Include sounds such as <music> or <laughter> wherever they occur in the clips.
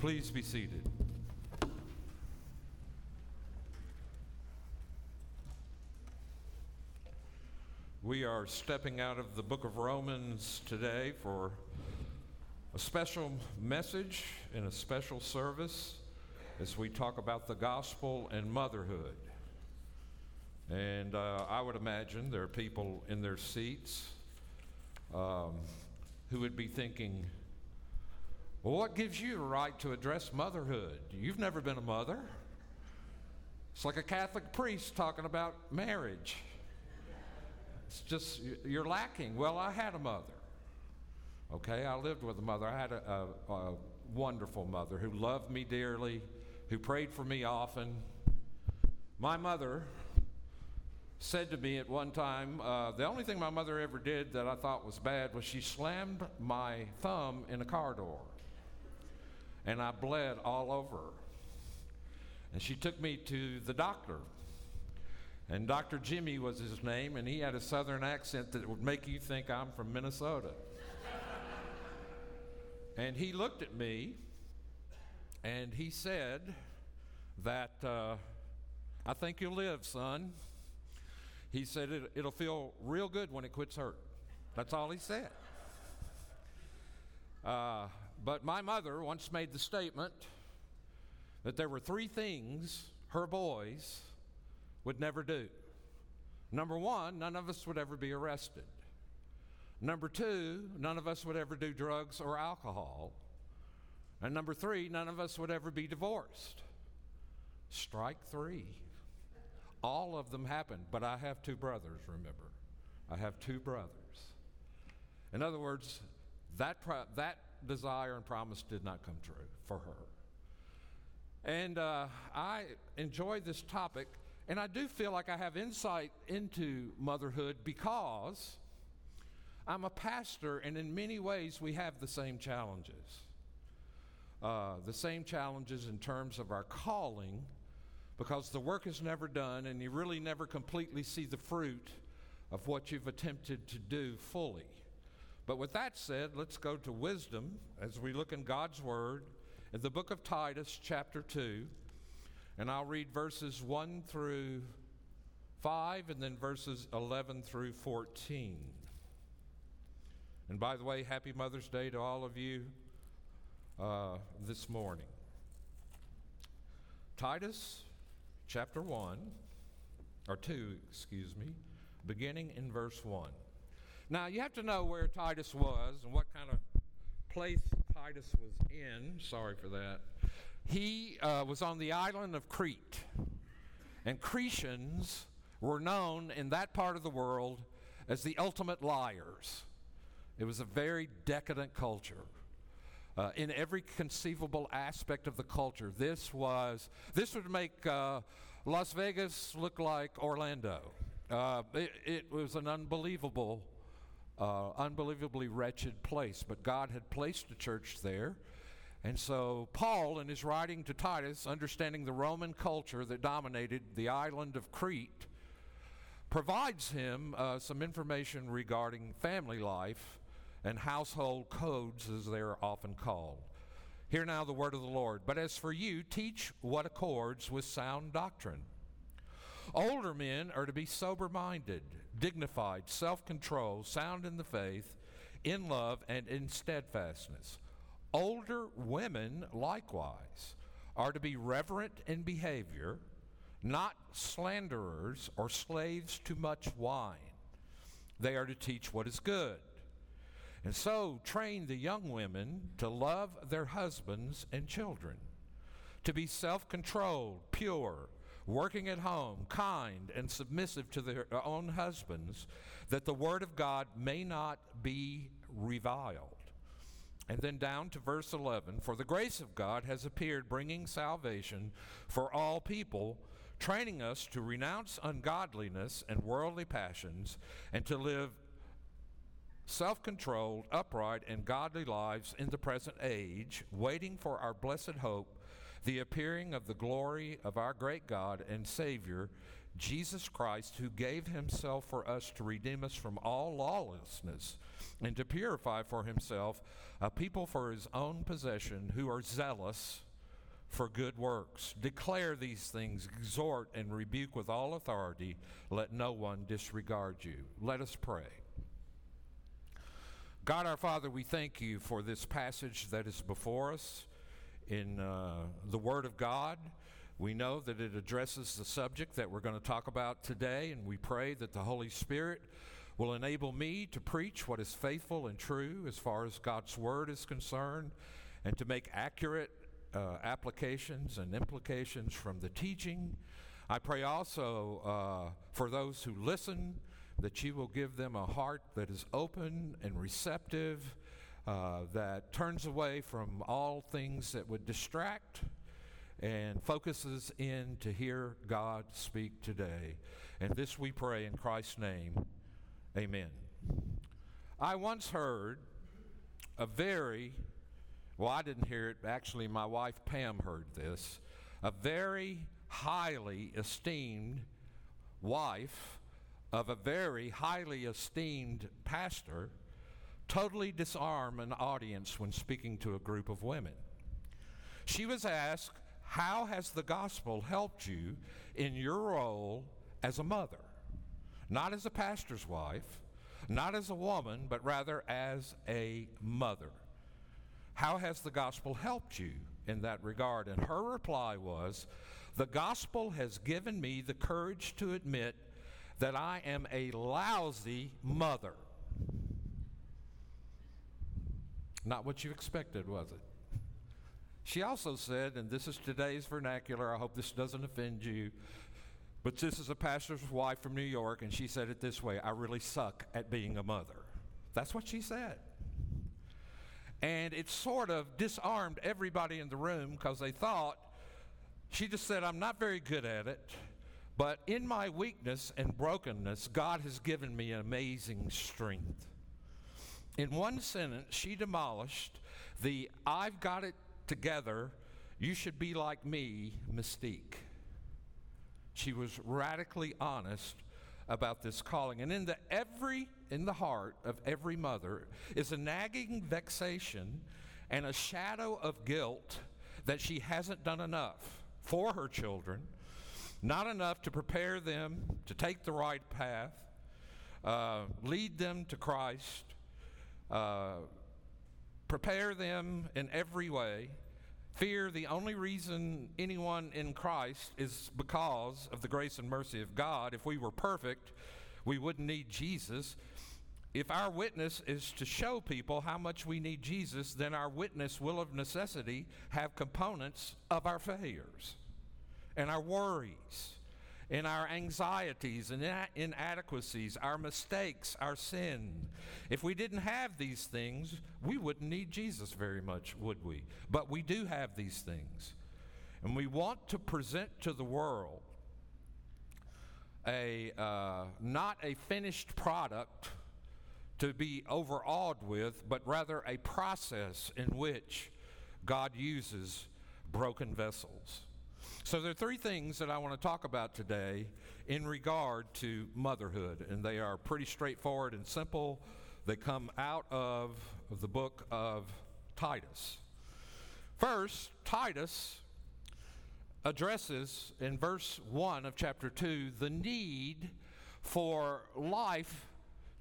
Please be seated. We are stepping out of the book of Romans today for a special message and a special service as we talk about the gospel and motherhood. And uh, I would imagine there are people in their seats um, who would be thinking, well, what gives you the right to address motherhood? You've never been a mother. It's like a Catholic priest talking about marriage. It's just, you're lacking. Well, I had a mother. Okay, I lived with a mother. I had a, a, a wonderful mother who loved me dearly, who prayed for me often. My mother said to me at one time, uh, the only thing my mother ever did that I thought was bad was she slammed my thumb in a car door. And I bled all over. And she took me to the doctor. And Dr. Jimmy was his name, and he had a southern accent that would make you think I'm from Minnesota. <laughs> and he looked at me and he said that, uh, I think you'll live, son. He said it, it'll feel real good when it quits hurting. That's all he said. Uh, but my mother once made the statement that there were three things her boys would never do. Number one, none of us would ever be arrested. Number two, none of us would ever do drugs or alcohol. And number three, none of us would ever be divorced. Strike three. All of them happened, but I have two brothers, remember. I have two brothers. In other words, that, pro- that desire and promise did not come true for her. And uh, I enjoy this topic, and I do feel like I have insight into motherhood because I'm a pastor, and in many ways, we have the same challenges. Uh, the same challenges in terms of our calling because the work is never done and you really never completely see the fruit of what you've attempted to do fully. But with that said, let's go to wisdom as we look in God's Word in the book of Titus, chapter 2. And I'll read verses 1 through 5 and then verses 11 through 14. And by the way, happy Mother's Day to all of you uh, this morning. Titus chapter 1, or 2, excuse me, beginning in verse 1. Now, you have to know where Titus was and what kind of place Titus was in. Sorry for that. He uh, was on the island of Crete, and Cretians were known in that part of the world as the ultimate liars. It was a very decadent culture. Uh, in every conceivable aspect of the culture. This was this would make uh, Las Vegas look like Orlando. Uh, it, it, was an unbelievable, uh, unbelievably wretched place, but God had placed a church there. And so, Paul, in his writing to Titus, understanding the Roman culture that dominated the island of Crete, provides him uh, some information regarding family life and household codes, as they are often called. Hear now the word of the Lord. But as for you, teach what accords with sound doctrine. Older men are to be sober minded, dignified, self control, sound in the faith, in love, and in steadfastness. Older women, likewise, are to be reverent in behavior, not slanderers or slaves to much wine. They are to teach what is good and so train the young women to love their husbands and children, to be self controlled, pure, working at home, kind, and submissive to their own husbands, that the word of God may not be reviled. And then down to verse 11 For the grace of God has appeared, bringing salvation for all people, training us to renounce ungodliness and worldly passions, and to live self controlled, upright, and godly lives in the present age, waiting for our blessed hope, the appearing of the glory of our great God and Savior, Jesus Christ, who gave himself for us to redeem us from all lawlessness and to purify for himself a people for his own possession who are zealous for good works. Declare these things, exhort and rebuke with all authority. Let no one disregard you. Let us pray. God our Father, we thank you for this passage that is before us in uh, the Word of God. We know that it addresses the subject that we're going to talk about today, and we pray that the Holy Spirit will enable me to preach what is faithful and true as far as God's Word is concerned, and to make accurate uh, applications and implications from the teaching. I pray also uh, for those who listen that you will give them a heart that is open and receptive, uh, that turns away from all things that would distract and focuses in to hear God speak today. And this we pray in Christ's name. Amen. I once heard a very, well, I didn't hear it, actually, my wife Pam heard this, a very highly esteemed wife of a very highly esteemed pastor totally disarm an audience when speaking to a group of women. She was asked, how has the gospel helped you in your role as a mother? Not as a pastor's wife, not as a woman, but rather as a mother. How has the gospel helped you in that regard? And her reply was, The gospel has given me the courage to admit that I am a lousy mother. Not what you expected, was it? She also said, and this is today's vernacular, I hope this doesn't offend you, but this is a pastor's wife from New York, and she said it this way I really suck at being a mother. That's what she said. And it sort of disarmed everybody in the room because they thought, she just said, I'm not very good at it, but in my weakness and brokenness, God has given me amazing strength. In one sentence, she demolished the I've got it together, you should be like me mystique. She was radically honest about this calling. And in the every in the heart of every mother is a nagging vexation and a shadow of guilt that she hasn't done enough for her children, not enough to prepare them to take the right path, uh, lead them to Christ, uh, prepare them in every way. Fear, the only reason anyone in Christ is because of the grace and mercy of God. If we were perfect, we wouldn't need Jesus. If our witness is to show people how much we need Jesus, then our witness will of necessity have components of our failures and our worries in our anxieties and inadequacies, our mistakes, our sin. If we didn't have these things, we wouldn't need Jesus very much, would we? But we do have these things. And we want to present to the world a uh, not a finished product to be overawed with, but rather a process in which God uses broken vessels. So, there are three things that I want to talk about today in regard to motherhood, and they are pretty straightforward and simple. They come out of the book of Titus. First, Titus addresses in verse 1 of chapter 2 the need for life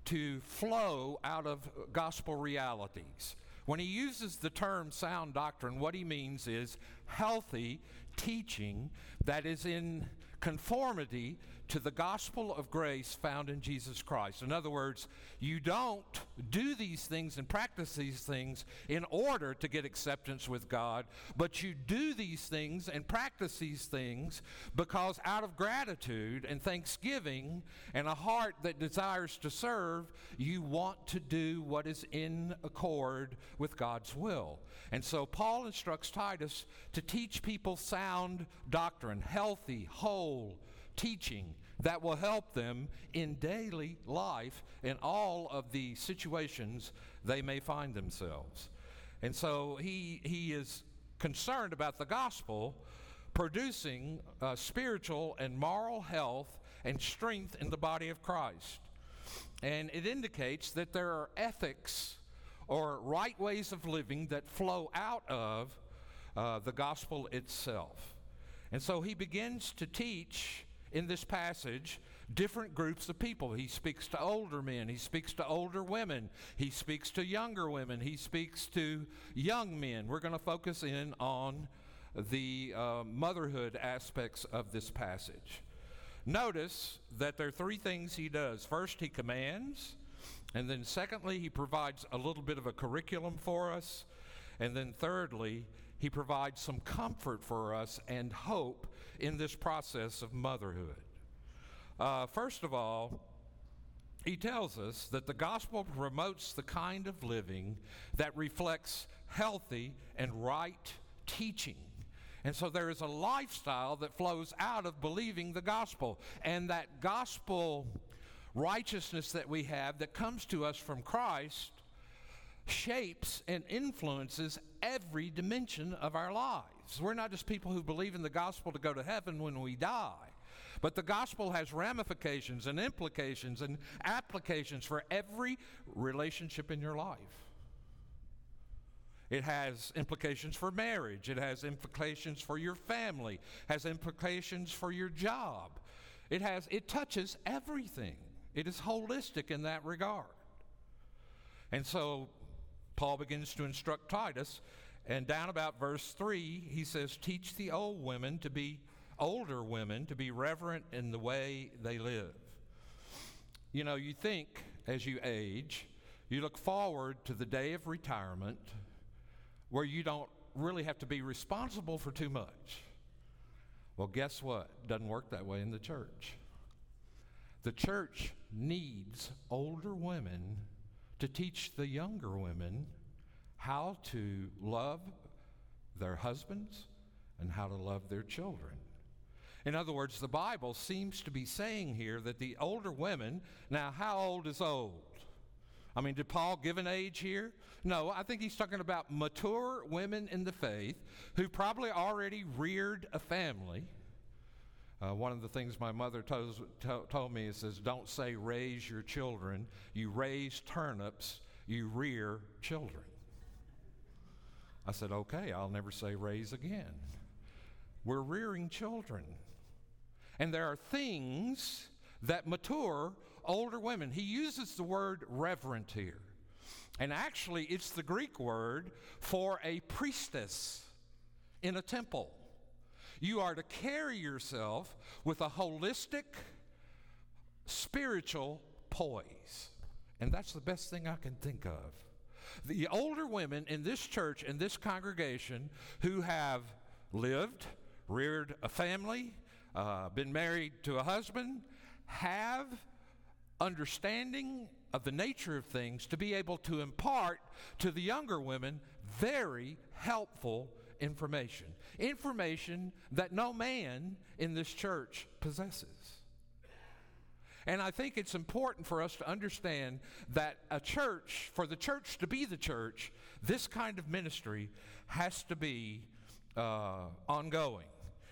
to flow out of gospel realities. When he uses the term sound doctrine, what he means is healthy teaching that is in conformity to the gospel of grace found in Jesus Christ. In other words, you don't do these things and practice these things in order to get acceptance with God, but you do these things and practice these things because out of gratitude and thanksgiving and a heart that desires to serve, you want to do what is in accord with God's will. And so Paul instructs Titus to teach people sound doctrine, healthy, whole, teaching that will help them in daily life in all of the situations they may find themselves. And so he, he is concerned about the gospel producing uh, spiritual and moral health and strength in the body of Christ. And it indicates that there are ethics or right ways of living that flow out of uh, the gospel itself. And so he begins to teach in this passage different groups of people. He speaks to older men, he speaks to older women, he speaks to younger women, he speaks to young men. We're going to focus in on the uh, motherhood aspects of this passage. Notice that there are three things he does. First, he commands, and then secondly, he provides a little bit of a curriculum for us, and then thirdly, he provides some comfort for us and hope in this process of motherhood. Uh, first of all, he tells us that the gospel promotes the kind of living that reflects healthy and right teaching. And so there is a lifestyle that flows out of believing the gospel. And that gospel righteousness that we have that comes to us from Christ shapes and influences every dimension of our lives. We're not just people who believe in the gospel to go to heaven when we die. But the gospel has ramifications and implications and applications for every relationship in your life. It has implications for marriage. It has implications for your family. Has implications for your job. It has it touches everything. It is holistic in that regard. And so Paul begins to instruct Titus and down about verse 3 he says teach the old women to be older women to be reverent in the way they live. You know, you think as you age, you look forward to the day of retirement where you don't really have to be responsible for too much. Well, guess what? Doesn't work that way in the church. The church needs older women to teach the younger women how to love their husbands and how to love their children. In other words, the Bible seems to be saying here that the older women, now, how old is old? I mean, did Paul give an age here? No, I think he's talking about mature women in the faith who probably already reared a family. Uh, one of the things my mother told, told me is, says, don't say raise your children. You raise turnips, you rear children. I said, okay, I'll never say raise again. We're rearing children. And there are things that mature older women. He uses the word reverent here. And actually, it's the Greek word for a priestess in a temple. You are to carry yourself with a holistic, spiritual poise. And that's the best thing I can think of. The older women in this church, in this congregation, who have lived, reared a family, uh, been married to a husband, have understanding of the nature of things to be able to impart to the younger women very helpful information. Information that no man in this church possesses. And I think it's important for us to understand that a church, for the church to be the church, this kind of ministry has to be uh, ongoing.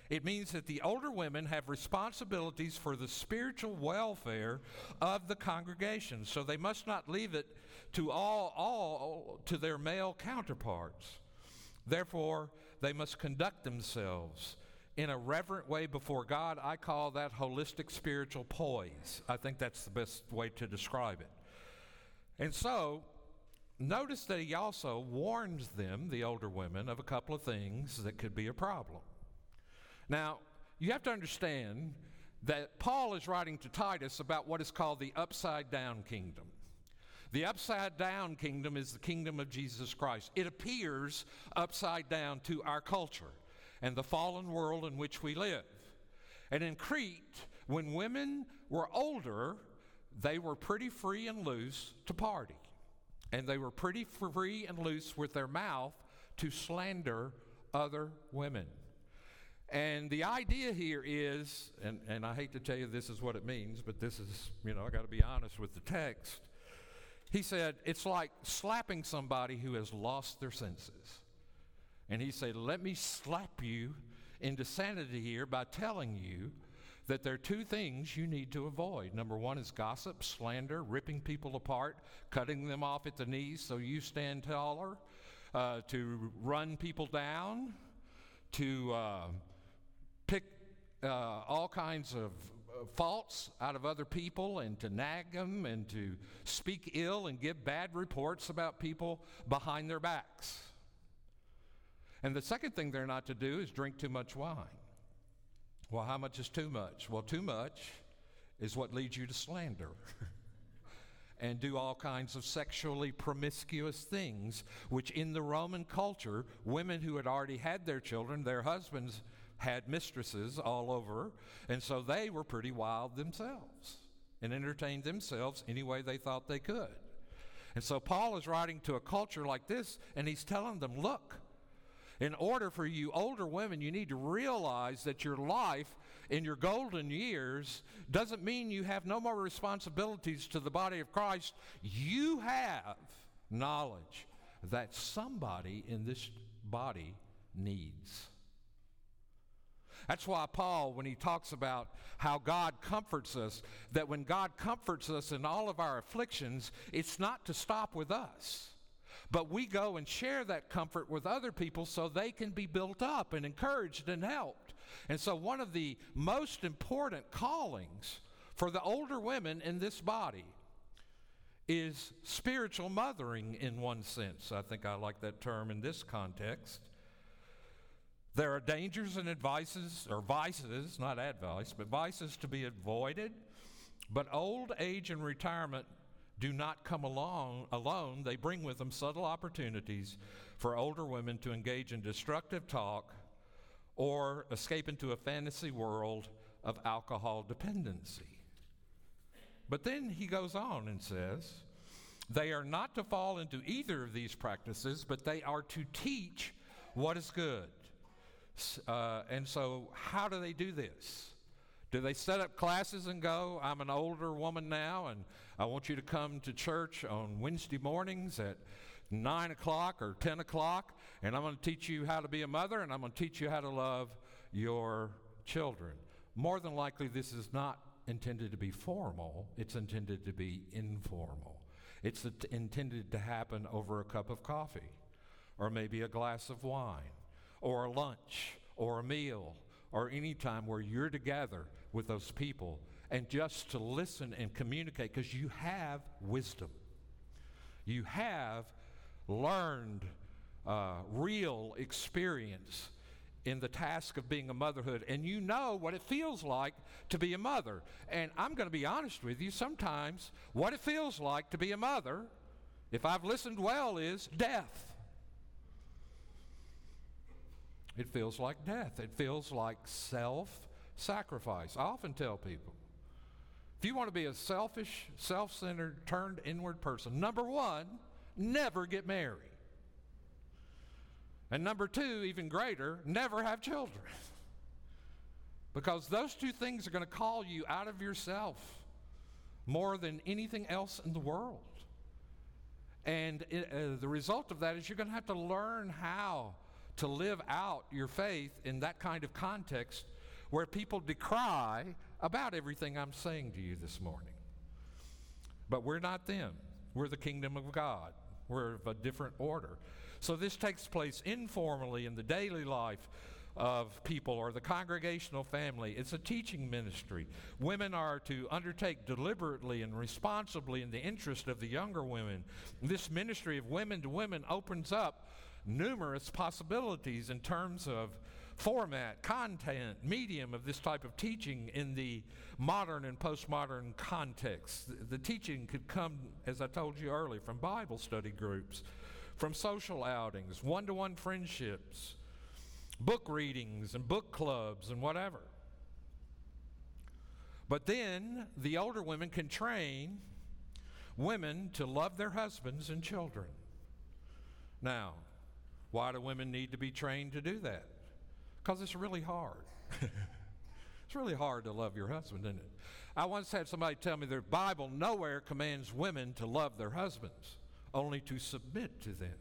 It means that the older women have responsibilities for the spiritual welfare of the congregation, so they must not leave it to all, all to their male counterparts. Therefore, they must conduct themselves in a reverent way before God. I call that holistic spiritual poise. I think that's the best way to describe it. And so, notice that he also warns them, the older women, of a couple of things that could be a problem. Now, you have to understand that Paul is writing to Titus about what is called the upside down kingdom. The upside down kingdom is the kingdom of Jesus Christ. It appears upside down to our culture and the fallen world in which we live. And in Crete, when women were older, they were pretty free and loose to party. And they were pretty free and loose with their mouth to slander other women. And the idea here is, and, and I hate to tell you this is what it means, but this is, you know, I got to be honest with the text. He said, it's like slapping somebody who has lost their senses. And he said, let me slap you into sanity here by telling you that there are two things you need to avoid. Number one is gossip, slander, ripping people apart, cutting them off at the knees so you stand taller, uh, to run people down, to uh, pick uh, all kinds of uh, faults out of other people and to nag them and to speak ill and give bad reports about people behind their backs. And the second thing they're not to do is drink too much wine. Well, how much is too much? Well, too much is what leads you to slander. <laughs> and do all kinds of sexually promiscuous things, which in the Roman culture, women who had already had their children, their husbands had mistresses all over, and so they were pretty wild themselves and entertained themselves any way they thought they could. And so Paul is writing to a culture like this, and he's telling them, look, in order for you older women, you need to realize that your life in your golden years doesn't mean you have no more responsibilities to the body of Christ. You have knowledge that somebody in this body needs. That's why Paul, when he talks about how God comforts us, that when God comforts us in all of our afflictions, it's not to stop with us. But we go and share that comfort with other people so they can be built up and encouraged and helped. And so, one of the most important callings for the older women in this body is spiritual mothering in one sense. I think I like that term in this context. There are dangers and advices, or vices, not advice, but vices to be avoided. But old age and retirement do not come along alone. They bring with them subtle opportunities for older women to engage in destructive talk or escape into a fantasy world of alcohol dependency. But then he goes on and says, they are not to fall into either of these practices, but they are to teach what is good. Uh, and so, how do they do this? Do they set up classes and go, I'm an older woman now, and I want you to come to church on Wednesday mornings at 9 o'clock or 10 o'clock, and I'm going to teach you how to be a mother, and I'm going to teach you how to love your children. More than likely, this is not intended to be formal, it's intended to be informal. It's intended to happen over a cup of coffee, or maybe a glass of wine, or a lunch, or a meal, or any time where you're together with those people and just to listen and communicate because you have wisdom. You have learned uh, real experience in the task of being a motherhood, and you know what it feels like to be a mother. And I'm going to be honest with you, sometimes what it feels like to be a mother, if I've listened well, is death. It feels like death. It feels like self sacrifice. I often tell people if you want to be a selfish, self centered, turned inward person, number one, never get married. And number two, even greater, never have children. <laughs> because those two things are going to call you out of yourself more than anything else in the world. And it, uh, the result of that is you're going to have to learn how to live out your faith in that kind of context where people decry about everything I'm saying to you this morning. But we're not them. We're the kingdom of God. We're of a different order. So this takes place informally in the daily life of people or the congregational family. It's a teaching ministry. Women are to undertake deliberately and responsibly in the interest of the younger women. This ministry of women to women opens up numerous possibilities in terms of format, content, medium of this type of teaching in the modern and postmodern context. The, teaching could come, as I told you earlier, from Bible study groups, from social outings, one to one friendships, book readings, and book clubs, and whatever. But then the older women can train women to love their husbands and children. Now, why do women need to be trained to do that? Because it's really hard. <laughs> it's really hard to love your husband, isn't it? I once had somebody tell me the Bible nowhere commands women to love their husbands, only to submit to them.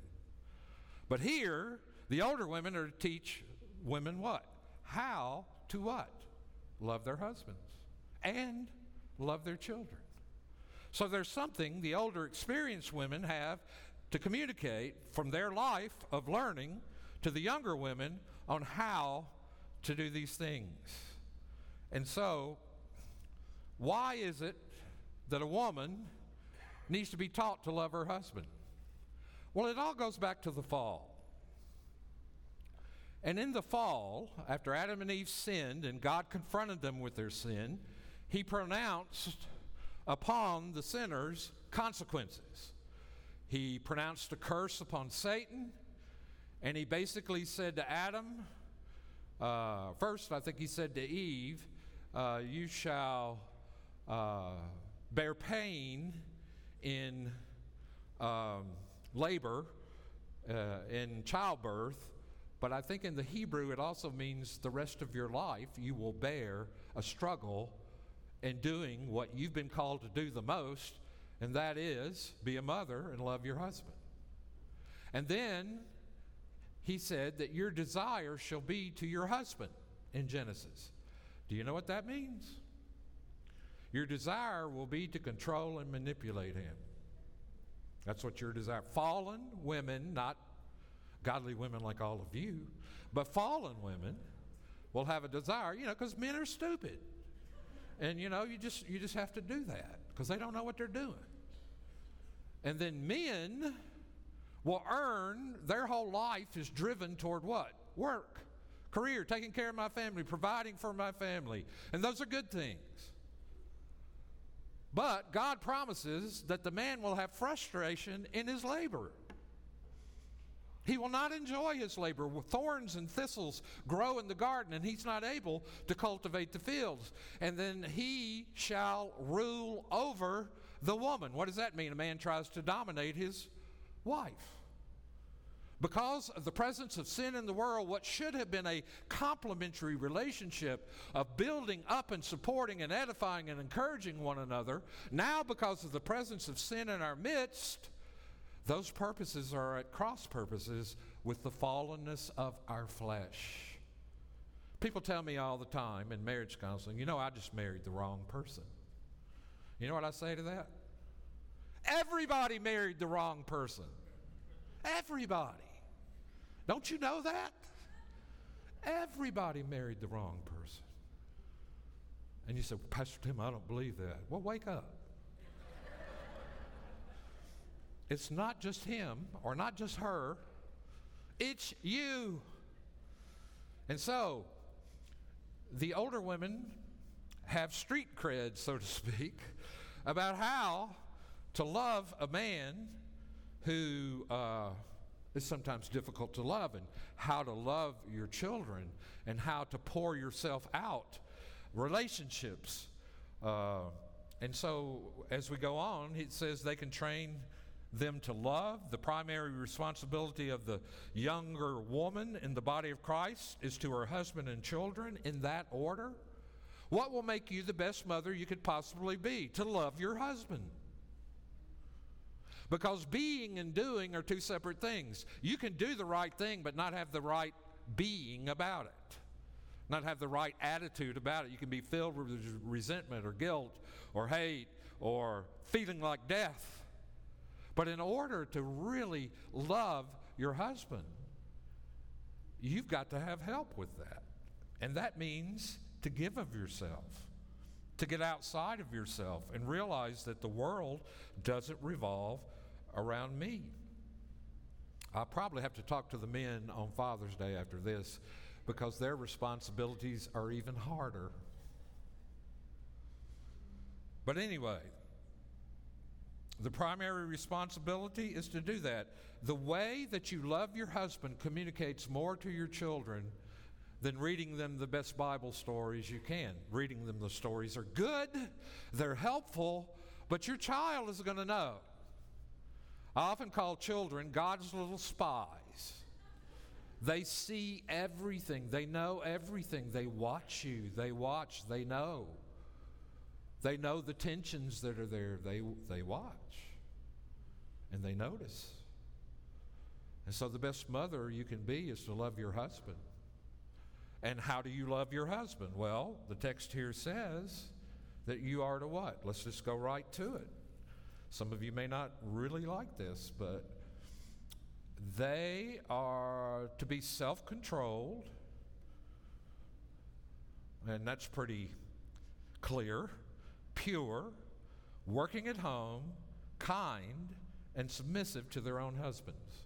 But here, the older women are to teach women what? How to what? love their husbands and love their children. So there's something the older experienced women have to communicate from their life of learning to the younger women on how to do these things. And so, why is it that a woman needs to be taught to love her husband? Well, it all goes back to the fall. And in the fall, after Adam and Eve sinned and God confronted them with their sin, he pronounced upon the sinners consequences. He pronounced a curse upon Satan, and he basically said to Adam, uh, first, I think he said to Eve, uh, You shall uh, bear pain in um, labor, uh, in childbirth, but I think in the Hebrew it also means the rest of your life you will bear a struggle in doing what you've been called to do the most, and that is be a mother and love your husband. And then he said that your desire shall be to your husband in Genesis. Do you know what that means? Your desire will be to control and manipulate him. That's what your desire. Fallen women, not godly women like all of you, but fallen women will have a desire, you know, because men are stupid. And you know, you just you just have to do that because they don't know what they're doing. And then men will earn their whole life is driven toward what? Work, career, taking care of my family, providing for my family. And those are good things. But God promises that the man will have frustration in his labor. He will not enjoy his labor. Thorns and thistles grow in the garden, and he's not able to cultivate the fields. And then he shall rule over the woman. What does that mean? A man tries to dominate his wife. Because of the presence of sin in the world, what should have been a complementary relationship of building up and supporting and edifying and encouraging one another, now because of the presence of sin in our midst, those purposes are at cross purposes with the fallenness of our flesh. People tell me all the time in marriage counseling, you know, I just married the wrong person. You know what I say to that? Everybody married the wrong person. Everybody. Don't you know that? Everybody married the wrong person. And you say, Pastor Tim, I don't believe that. Well, wake up. It's not just him or not just her, it's you. And so, the older women have street cred, so to speak, about how to love a man who uh, is sometimes difficult to love, and how to love your children, and how to pour yourself out, relationships. Uh, and so, as we go on, it says they can train them to love. The primary responsibility of the younger woman in the body of Christ is to her husband and children in that order. What will make you the best mother you could possibly be? To love your husband. Because being and doing are two separate things. You can do the right thing, but not have the right being about it, not have the right attitude about it. You can be filled with resentment or guilt or hate or feeling like death. But in order to really love your husband, you've got to have help with that. And that means to give of yourself, to get outside of yourself and realize that the world doesn't revolve around me. I'll probably have to talk to the men on Father's Day after this because their responsibilities are even harder. But anyway, the primary responsibility is to do that. The way that you love your husband communicates more to your children than reading them the best Bible stories you can. Reading them the stories are good, they're helpful, but your child is going to know. I often call children God's little spies. They see everything, they know everything, they watch you, they watch, they know. They know the tensions that are there. They, they watch and they notice. And so, the best mother you can be is to love your husband. And how do you love your husband? Well, the text here says that you are to what? Let's just go right to it. Some of you may not really like this, but they are to be self controlled, and that's pretty clear, pure, working at home, kind, and submissive to their own husbands.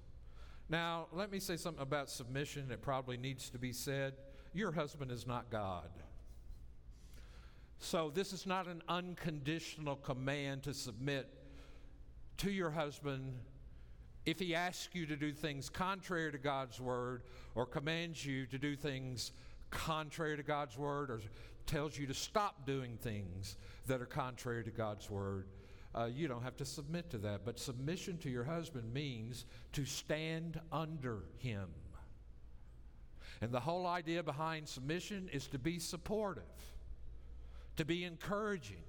Now, let me say something about submission that probably needs to be said. Your husband is not God. So, this is not an unconditional command to submit to your husband if he asks you to do things contrary to God's word or commands you to do things contrary to God's word or tells you to stop doing things that are contrary to God's word. Uh, you don't have to submit to that. But submission to your husband means to stand under him. And the whole idea behind submission is to be supportive to be encouraging.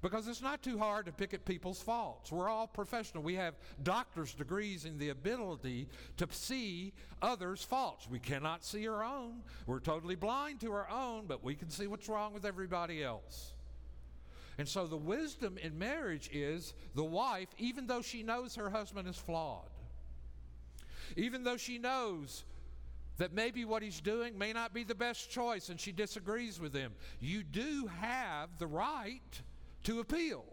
Because it's not too hard to pick at people's faults. We're all professional. We have doctor's degrees in the ability to see others' faults. We cannot see our own. We're totally blind to our own, but we can see what's wrong with everybody else. And so the wisdom in marriage is the wife, even though she knows her husband is flawed, even though she knows that maybe what he's doing may not be the best choice and she disagrees with him. You do have the right to appeal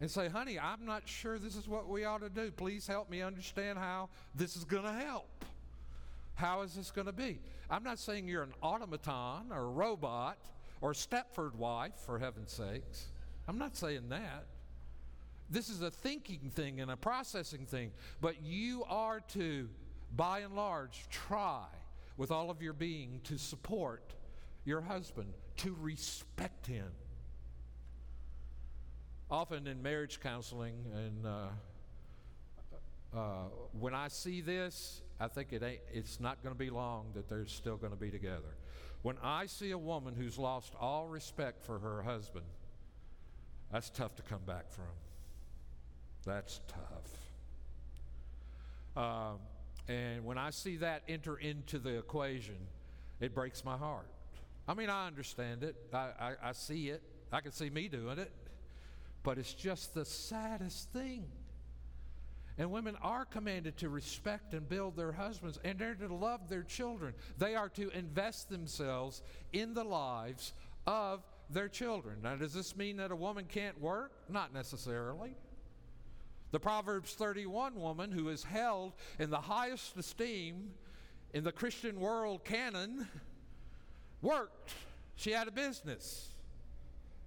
and say, honey, I'm not sure this is what we ought to do. Please help me understand how this is going to help. How is this going to be? I'm not saying you're an automaton or a robot or a Stepford wife, for heaven's sakes. I'm not saying that. This is a thinking thing and a processing thing. But you are to by and large, try with all of your being to support your husband, to respect him. Often in marriage counseling, and uh, uh, when I see this, I think it ain't, it's not going to be long that they're still going to be together. When I see a woman who's lost all respect for her husband, that's tough to come back from. That's tough. Um, and when I see that enter into the equation, it breaks my heart. I mean, I understand it, I, I, I see it, I can see me doing it, but it's just the saddest thing. And women are commanded to respect and build their husbands, and they're to love their children. They are to invest themselves in the lives of their children. Now, does this mean that a woman can't work? Not necessarily. The Proverbs 31 woman, who is held in the highest esteem in the Christian world canon, worked. She had a business.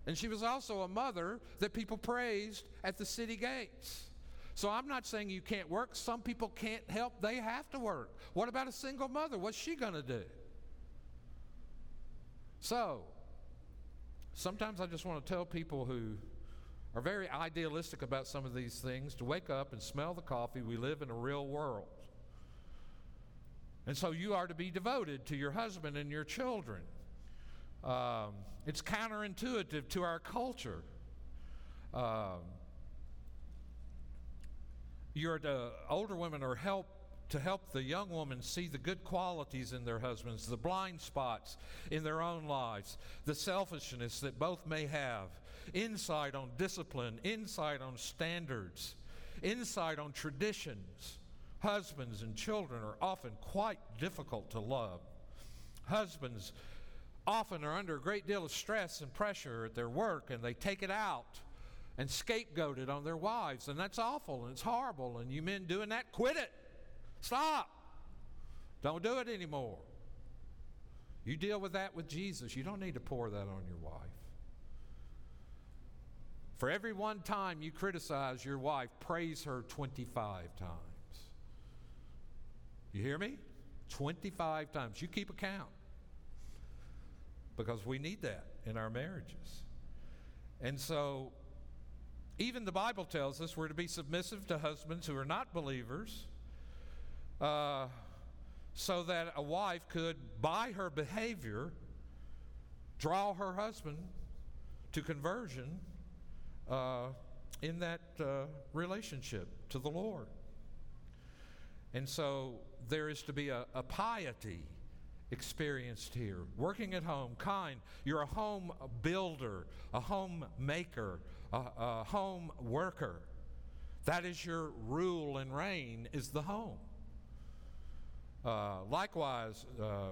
And she was also a mother that people praised at the city gates. So I'm not saying you can't work. Some people can't help, they have to work. What about a single mother? What's she going to do? So, sometimes I just want to tell people who are very idealistic about some of these things to wake up and smell the coffee. We live in a real world. And so you are to be devoted to your husband and your children. Um, it's counterintuitive to our culture. Um, you're the older women are help to help the young woman see the good qualities in their husbands, the blind spots in their own lives, the selfishness that both may have, insight on discipline, insight on standards, insight on traditions. Husbands and children are often quite difficult to love. Husbands often are under a great deal of stress and pressure at their work, and they take it out and scapegoat it on their wives, and that's awful and it's horrible. And you men doing that, quit it. Stop. Don't do it anymore. You deal with that with Jesus. You don't need to pour that on your wife. For every one time you criticize your wife, praise her 25 times. You hear me? 25 times. You keep account. Because we need that in our marriages. And so, even the Bible tells us we're to be submissive to husbands who are not believers, uh, so that a wife could, by her behavior, draw her husband to conversion uh, in that uh, relationship to the Lord. And so there is to be a, a piety experienced here. Working at home, kind. You're a home builder, a home maker, a, a home worker. That is your rule and reign, is the home. Uh, likewise, uh,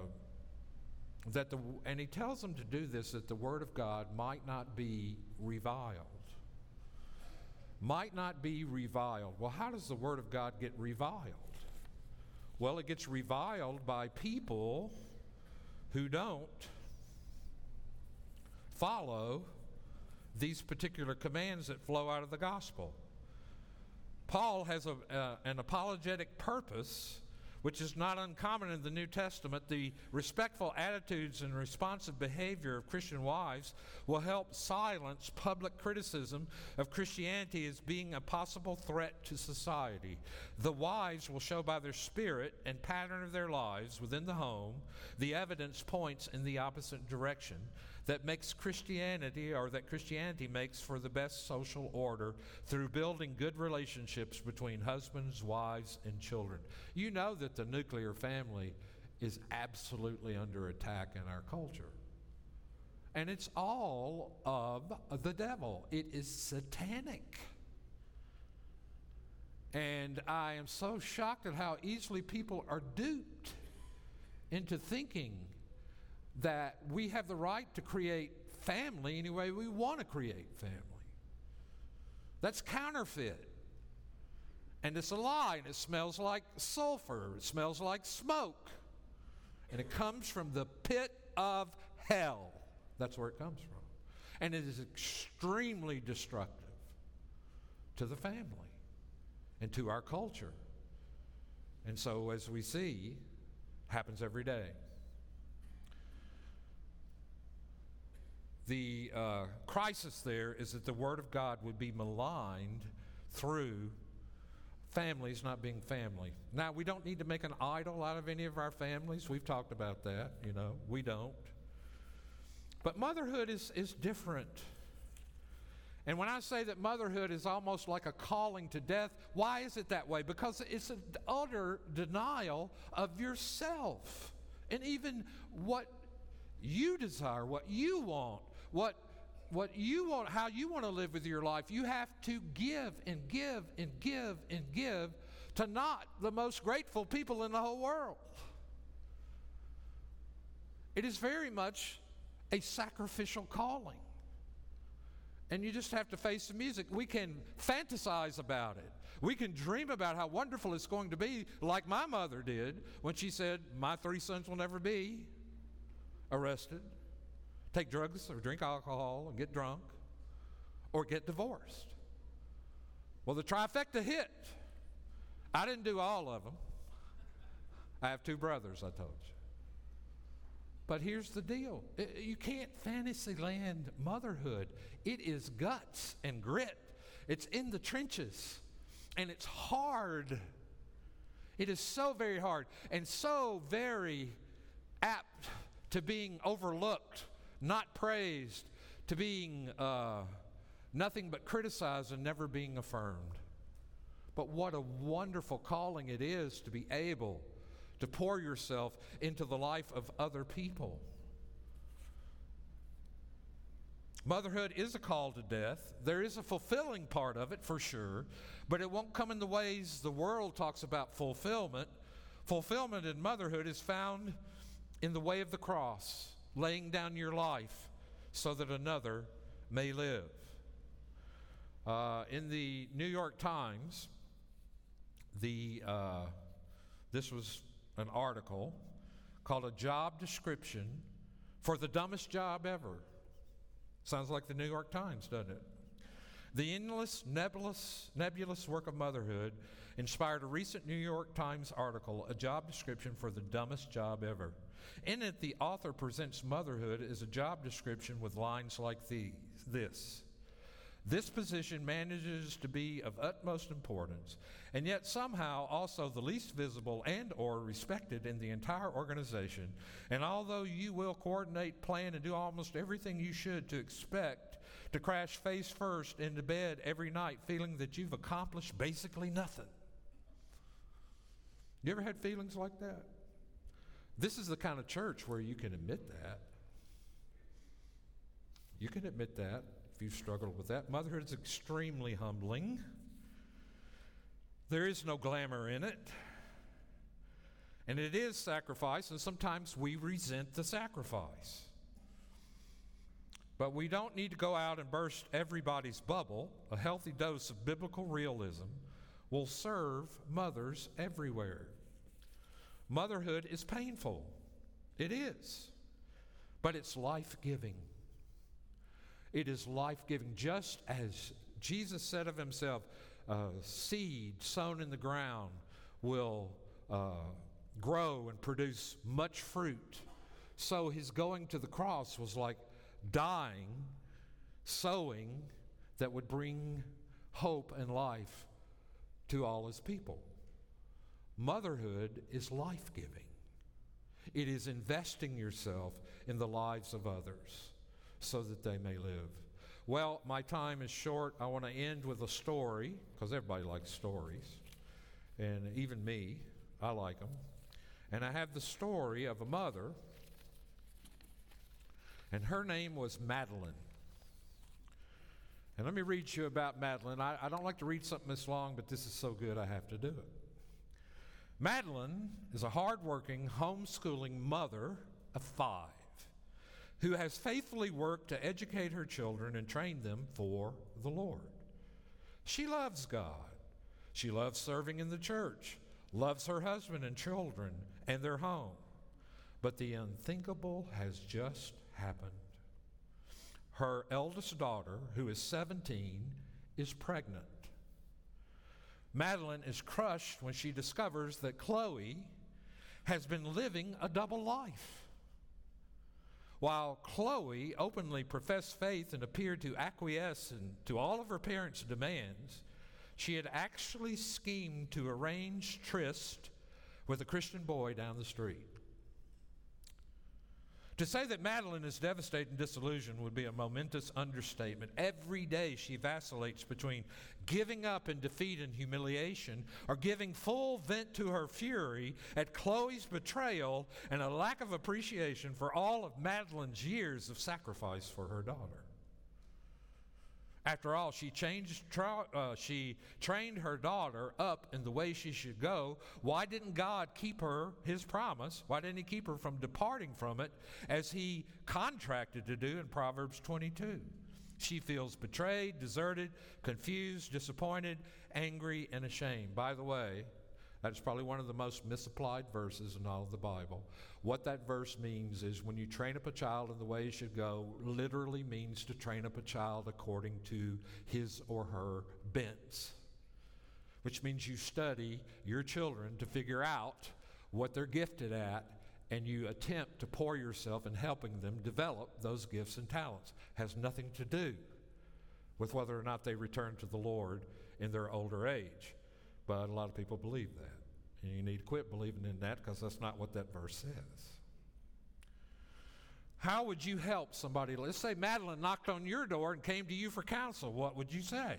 that the and he tells them to do this that the word of God might not be reviled. Might not be reviled. Well, how does the word of God get reviled? Well, it gets reviled by people who don't follow these particular commands that flow out of the gospel. Paul has a, uh, an apologetic purpose which is not uncommon in the New Testament, the respectful attitudes and responsive behavior of Christian wives will help silence public criticism of Christianity as being a possible threat to society. The wives will show by their spirit and pattern of their lives within the home the evidence points in the opposite direction that makes Christianity or that Christianity makes for the best social order through building good relationships between husbands, wives, and children. You know that the nuclear family is absolutely under attack in our culture. And it's all of the devil. It is satanic. And I am so shocked at how easily people are duped into thinking that we have the right to create family any way we want to create family. That's counterfeit. And it's a lie, and it smells like sulfur, it smells like smoke. And it comes from the pit of hell. That's where it comes from. And it is extremely destructive to the family and to our culture. And so, as we see, happens every day. The uh, crisis there is that the Word of God would be maligned through families not being family. Now, we don't need to make an idol out of any of our families. We've talked about that, you know, we don't. But motherhood is, is different. And when I say that motherhood is almost like a calling to death, why is it that way? Because it's an utter denial of yourself and even what you desire, what you want, what what you want how you want to live with your life you have to give and give and give and give to not the most grateful people in the whole world. It is very much a sacrificial calling. And you just have to face the music. We can fantasize about it. We can dream about how wonderful it's going to be like my mother did when she said my three sons will never be arrested take drugs or drink alcohol and get drunk or get divorced. Well, the trifecta hit. I didn't do all of them. I have two brothers, I told you. But here's the deal you can't fantasy land motherhood. It is guts and grit, it's in the trenches, and it's hard. It is so very hard and so very apt to being overlooked not praised, to being uh, nothing but criticized and never being affirmed. But what a wonderful calling it is to be able to pour yourself into the life of other people. Motherhood is a call to death. There is a fulfilling part of it for sure, but it won't come in the ways the world talks about fulfillment. Fulfillment in motherhood is found in the way of the cross laying down your life so that another may live. Uh, in the New York Times, the uh, this was an article called "A Job Description for the Dumbest Job Ever." Sounds like the New York Times, doesn't it? The endless, nebulous, nebulous work of motherhood inspired a recent New York Times article, A Job Description for the Dumbest Job Ever. In it, the author presents motherhood as a job description with lines like these, this. This position manages to be of utmost importance, and yet somehow also the least visible and or respected in the entire organization. And although you will coordinate, plan, and do almost everything you should to expect to crash face first into bed every night feeling that you've accomplished basically nothing. You ever had feelings like that? This is the kind of church where you can admit that. You can admit that if you've struggled with that. Motherhood is extremely humbling. There is no glamour in it. And it is sacrifice, and sometimes we resent the sacrifice. But we don't need to go out and burst everybody's bubble. A healthy dose of biblical realism will serve mothers everywhere. Motherhood is painful, it is, but it's life giving. It is life giving, just as Jesus said of himself uh, seed sown in the ground will uh, grow and produce much fruit. So his going to the cross was like dying, sowing that would bring hope and life to all his people. Motherhood is life giving, it is investing yourself in the lives of others so that they may live. Well, my time is short. I want to end with a story because everybody likes stories, and even me, I like them. And I have the story of a mother, and her name was Madeline. And let me read you about Madeline. I, I don't like to read something this long, but this is so good I have to do it. Madeline is a hardworking, homeschooling mother of five who has faithfully worked to educate her children and train them for the Lord. She loves God. She loves serving in the church, loves her husband and children and their home. But the unthinkable has just happened. Her eldest daughter, who is 17, is pregnant. Madeline is crushed when she discovers that Chloe has been living a double life. While Chloe openly professed faith and appeared to acquiesce in, to all of her parents' demands, she had actually schemed to arrange tryst with a Christian boy down the street. To say that Madeline is devastated and disillusioned would be a momentous understatement. Every day she vacillates between giving up in defeat and humiliation or giving full vent to her fury at Chloe's betrayal and a lack of appreciation for all of Madeline's years of sacrifice for her daughter. After all, she changed, uh, she trained her daughter up in the way she should go. Why didn't God keep her his promise? Why didn't he keep her from departing from it as he contracted to do in Proverbs 22? She feels betrayed, deserted, confused, disappointed, angry, and ashamed. By the way, that's probably one of the most misapplied verses in all of the Bible. What that verse means is when you train up a child in the way he should go, literally means to train up a child according to his or her bents, which means you study your children to figure out what they're gifted at and you attempt to pour yourself in helping them develop those gifts and talents. Has nothing to do with whether or not they return to the Lord in their older age. But a lot of people believe that. And you need to quit believing in that because that's not what that verse says. How would you help somebody? Let's say Madeline knocked on your door and came to you for counsel. What would you say?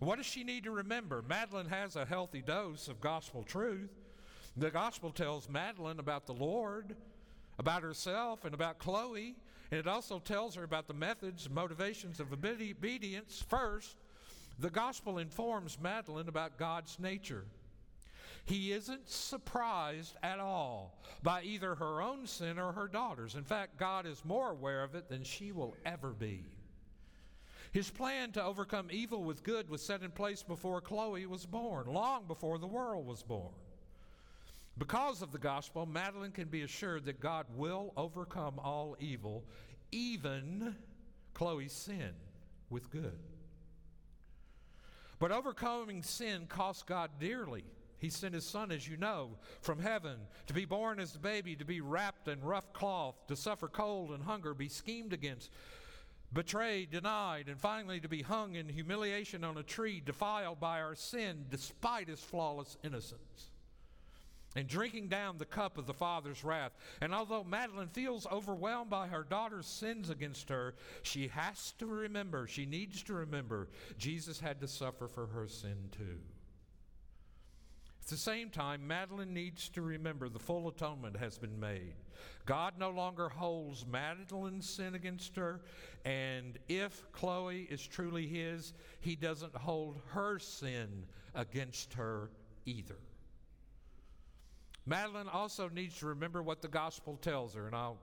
What does she need to remember? Madeline has a healthy dose of gospel truth. The gospel tells Madeline about the Lord, about herself, and about Chloe. And it also tells her about the methods and motivations of obedience first the gospel informs Madeline about God's nature. He isn't surprised at all by either her own sin or her daughter's. In fact, God is more aware of it than she will ever be. His plan to overcome evil with good was set in place before Chloe was born, long before the world was born. Because of the gospel, Madeline can be assured that God will overcome all evil, even Chloe's sin, with good. But overcoming sin costs God dearly. He sent his son, as you know, from heaven to be born as a baby, to be wrapped in rough cloth, to suffer cold and hunger, be schemed against, betrayed, denied, and finally to be hung in humiliation on a tree, defiled by our sin despite his flawless innocence and drinking down the cup of the Father's wrath. And although Madeline feels overwhelmed by her daughter's sins against her, she has to remember, she needs to remember, Jesus had to suffer for her sin too. At the same time, Madeline needs to remember the full atonement has been made. God no longer holds Madeline's sin against her, and if Chloe is truly his, he doesn't hold her sin against her either. Madeline also needs to remember what the gospel tells her, and I'll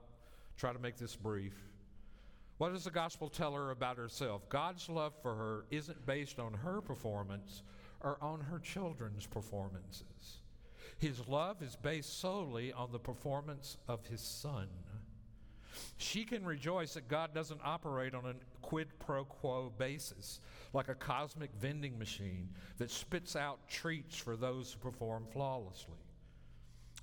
try to make this brief. What does the gospel tell her about herself? God's love for her isn't based on her performance or on her children's performances. His love is based solely on the performance of his son. She can rejoice that God doesn't operate on a quid pro quo basis, like a cosmic vending machine that spits out treats for those who perform flawlessly.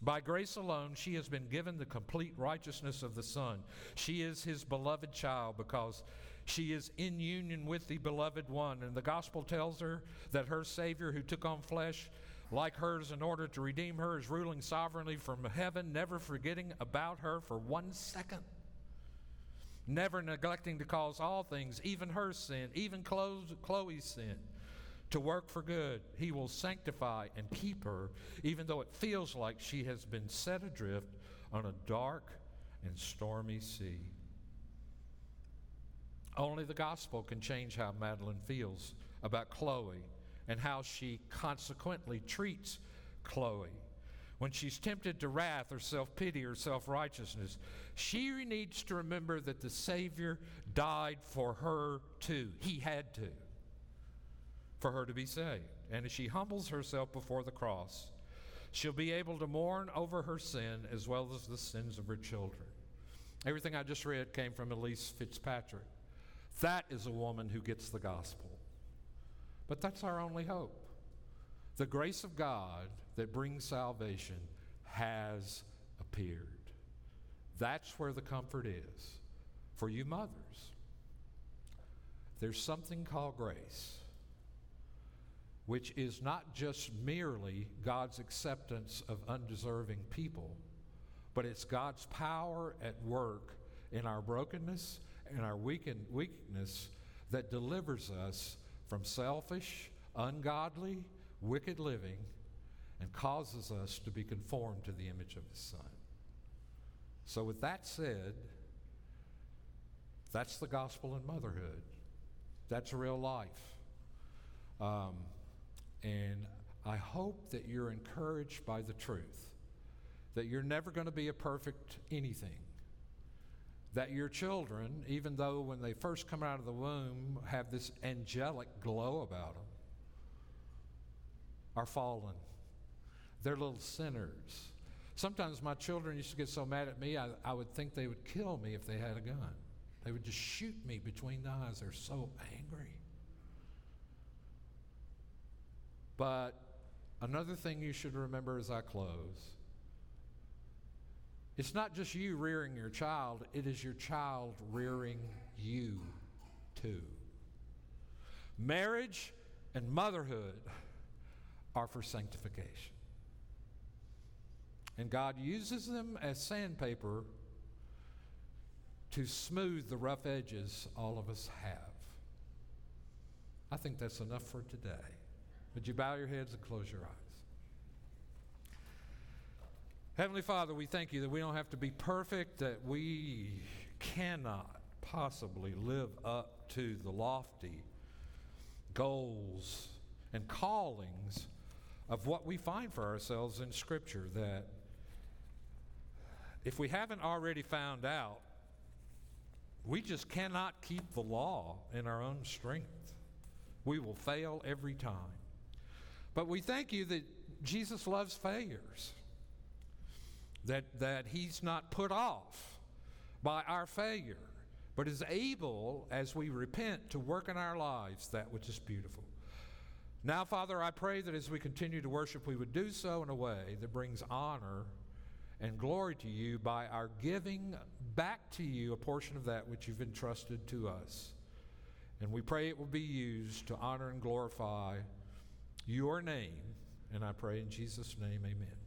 By grace alone, she has been given the complete righteousness of the Son. She is his beloved child because she is in union with the beloved one. And the gospel tells her that her Savior, who took on flesh like hers in order to redeem her, is ruling sovereignly from heaven, never forgetting about her for one second. Never neglecting to cause all things, even her sin, even Chloe's sin, to work for good. He will sanctify and keep her, even though it feels like she has been set adrift on a dark and stormy sea. Only the gospel can change how Madeline feels about Chloe and how she consequently treats Chloe. When she's tempted to wrath or self pity or self righteousness, she needs to remember that the Savior died for her too. He had to for her to be saved. And as she humbles herself before the cross, she'll be able to mourn over her sin as well as the sins of her children. Everything I just read came from Elyse Fitzpatrick. That is a woman who gets the gospel. But that's our only hope. The grace of God that brings salvation has appeared. That's where the comfort is for you mothers. There's something called grace which is not just merely God's acceptance of undeserving people, but it's God's power at work in our brokenness and our weakness that delivers us from selfish, ungodly, wicked living and causes us to be conformed to the image of His Son. So, with that said, that's the gospel in motherhood. That's real life. Um, and I hope that you're encouraged by the truth that you're never going to be a perfect anything. That your children, even though when they first come out of the womb have this angelic glow about them, are fallen. They're little sinners. Sometimes my children used to get so mad at me, I, I would think they would kill me if they had a gun. They would just shoot me between the eyes. They're so angry. But another thing you should remember as I close it's not just you rearing your child, it is your child rearing you too. Marriage and motherhood are for sanctification. And God uses them as sandpaper to smooth the rough edges all of us have. I think that's enough for today. Would you bow your heads and close your eyes? Heavenly Father, we thank you that we don't have to be perfect, that we cannot possibly live up to the lofty goals and callings of what we find for ourselves in Scripture. That if we haven't already found out, we just cannot keep the law in our own strength. We will fail every time. But we thank you that Jesus loves failures, that, that he's not put off by our failure, but is able, as we repent, to work in our lives that which is beautiful. Now, Father, I pray that as we continue to worship, we would do so in a way that brings honor and glory to you by our giving back to you a portion of that which you've entrusted to us. And we pray it will be used to honor and glorify your name. And I pray in Jesus' name, amen.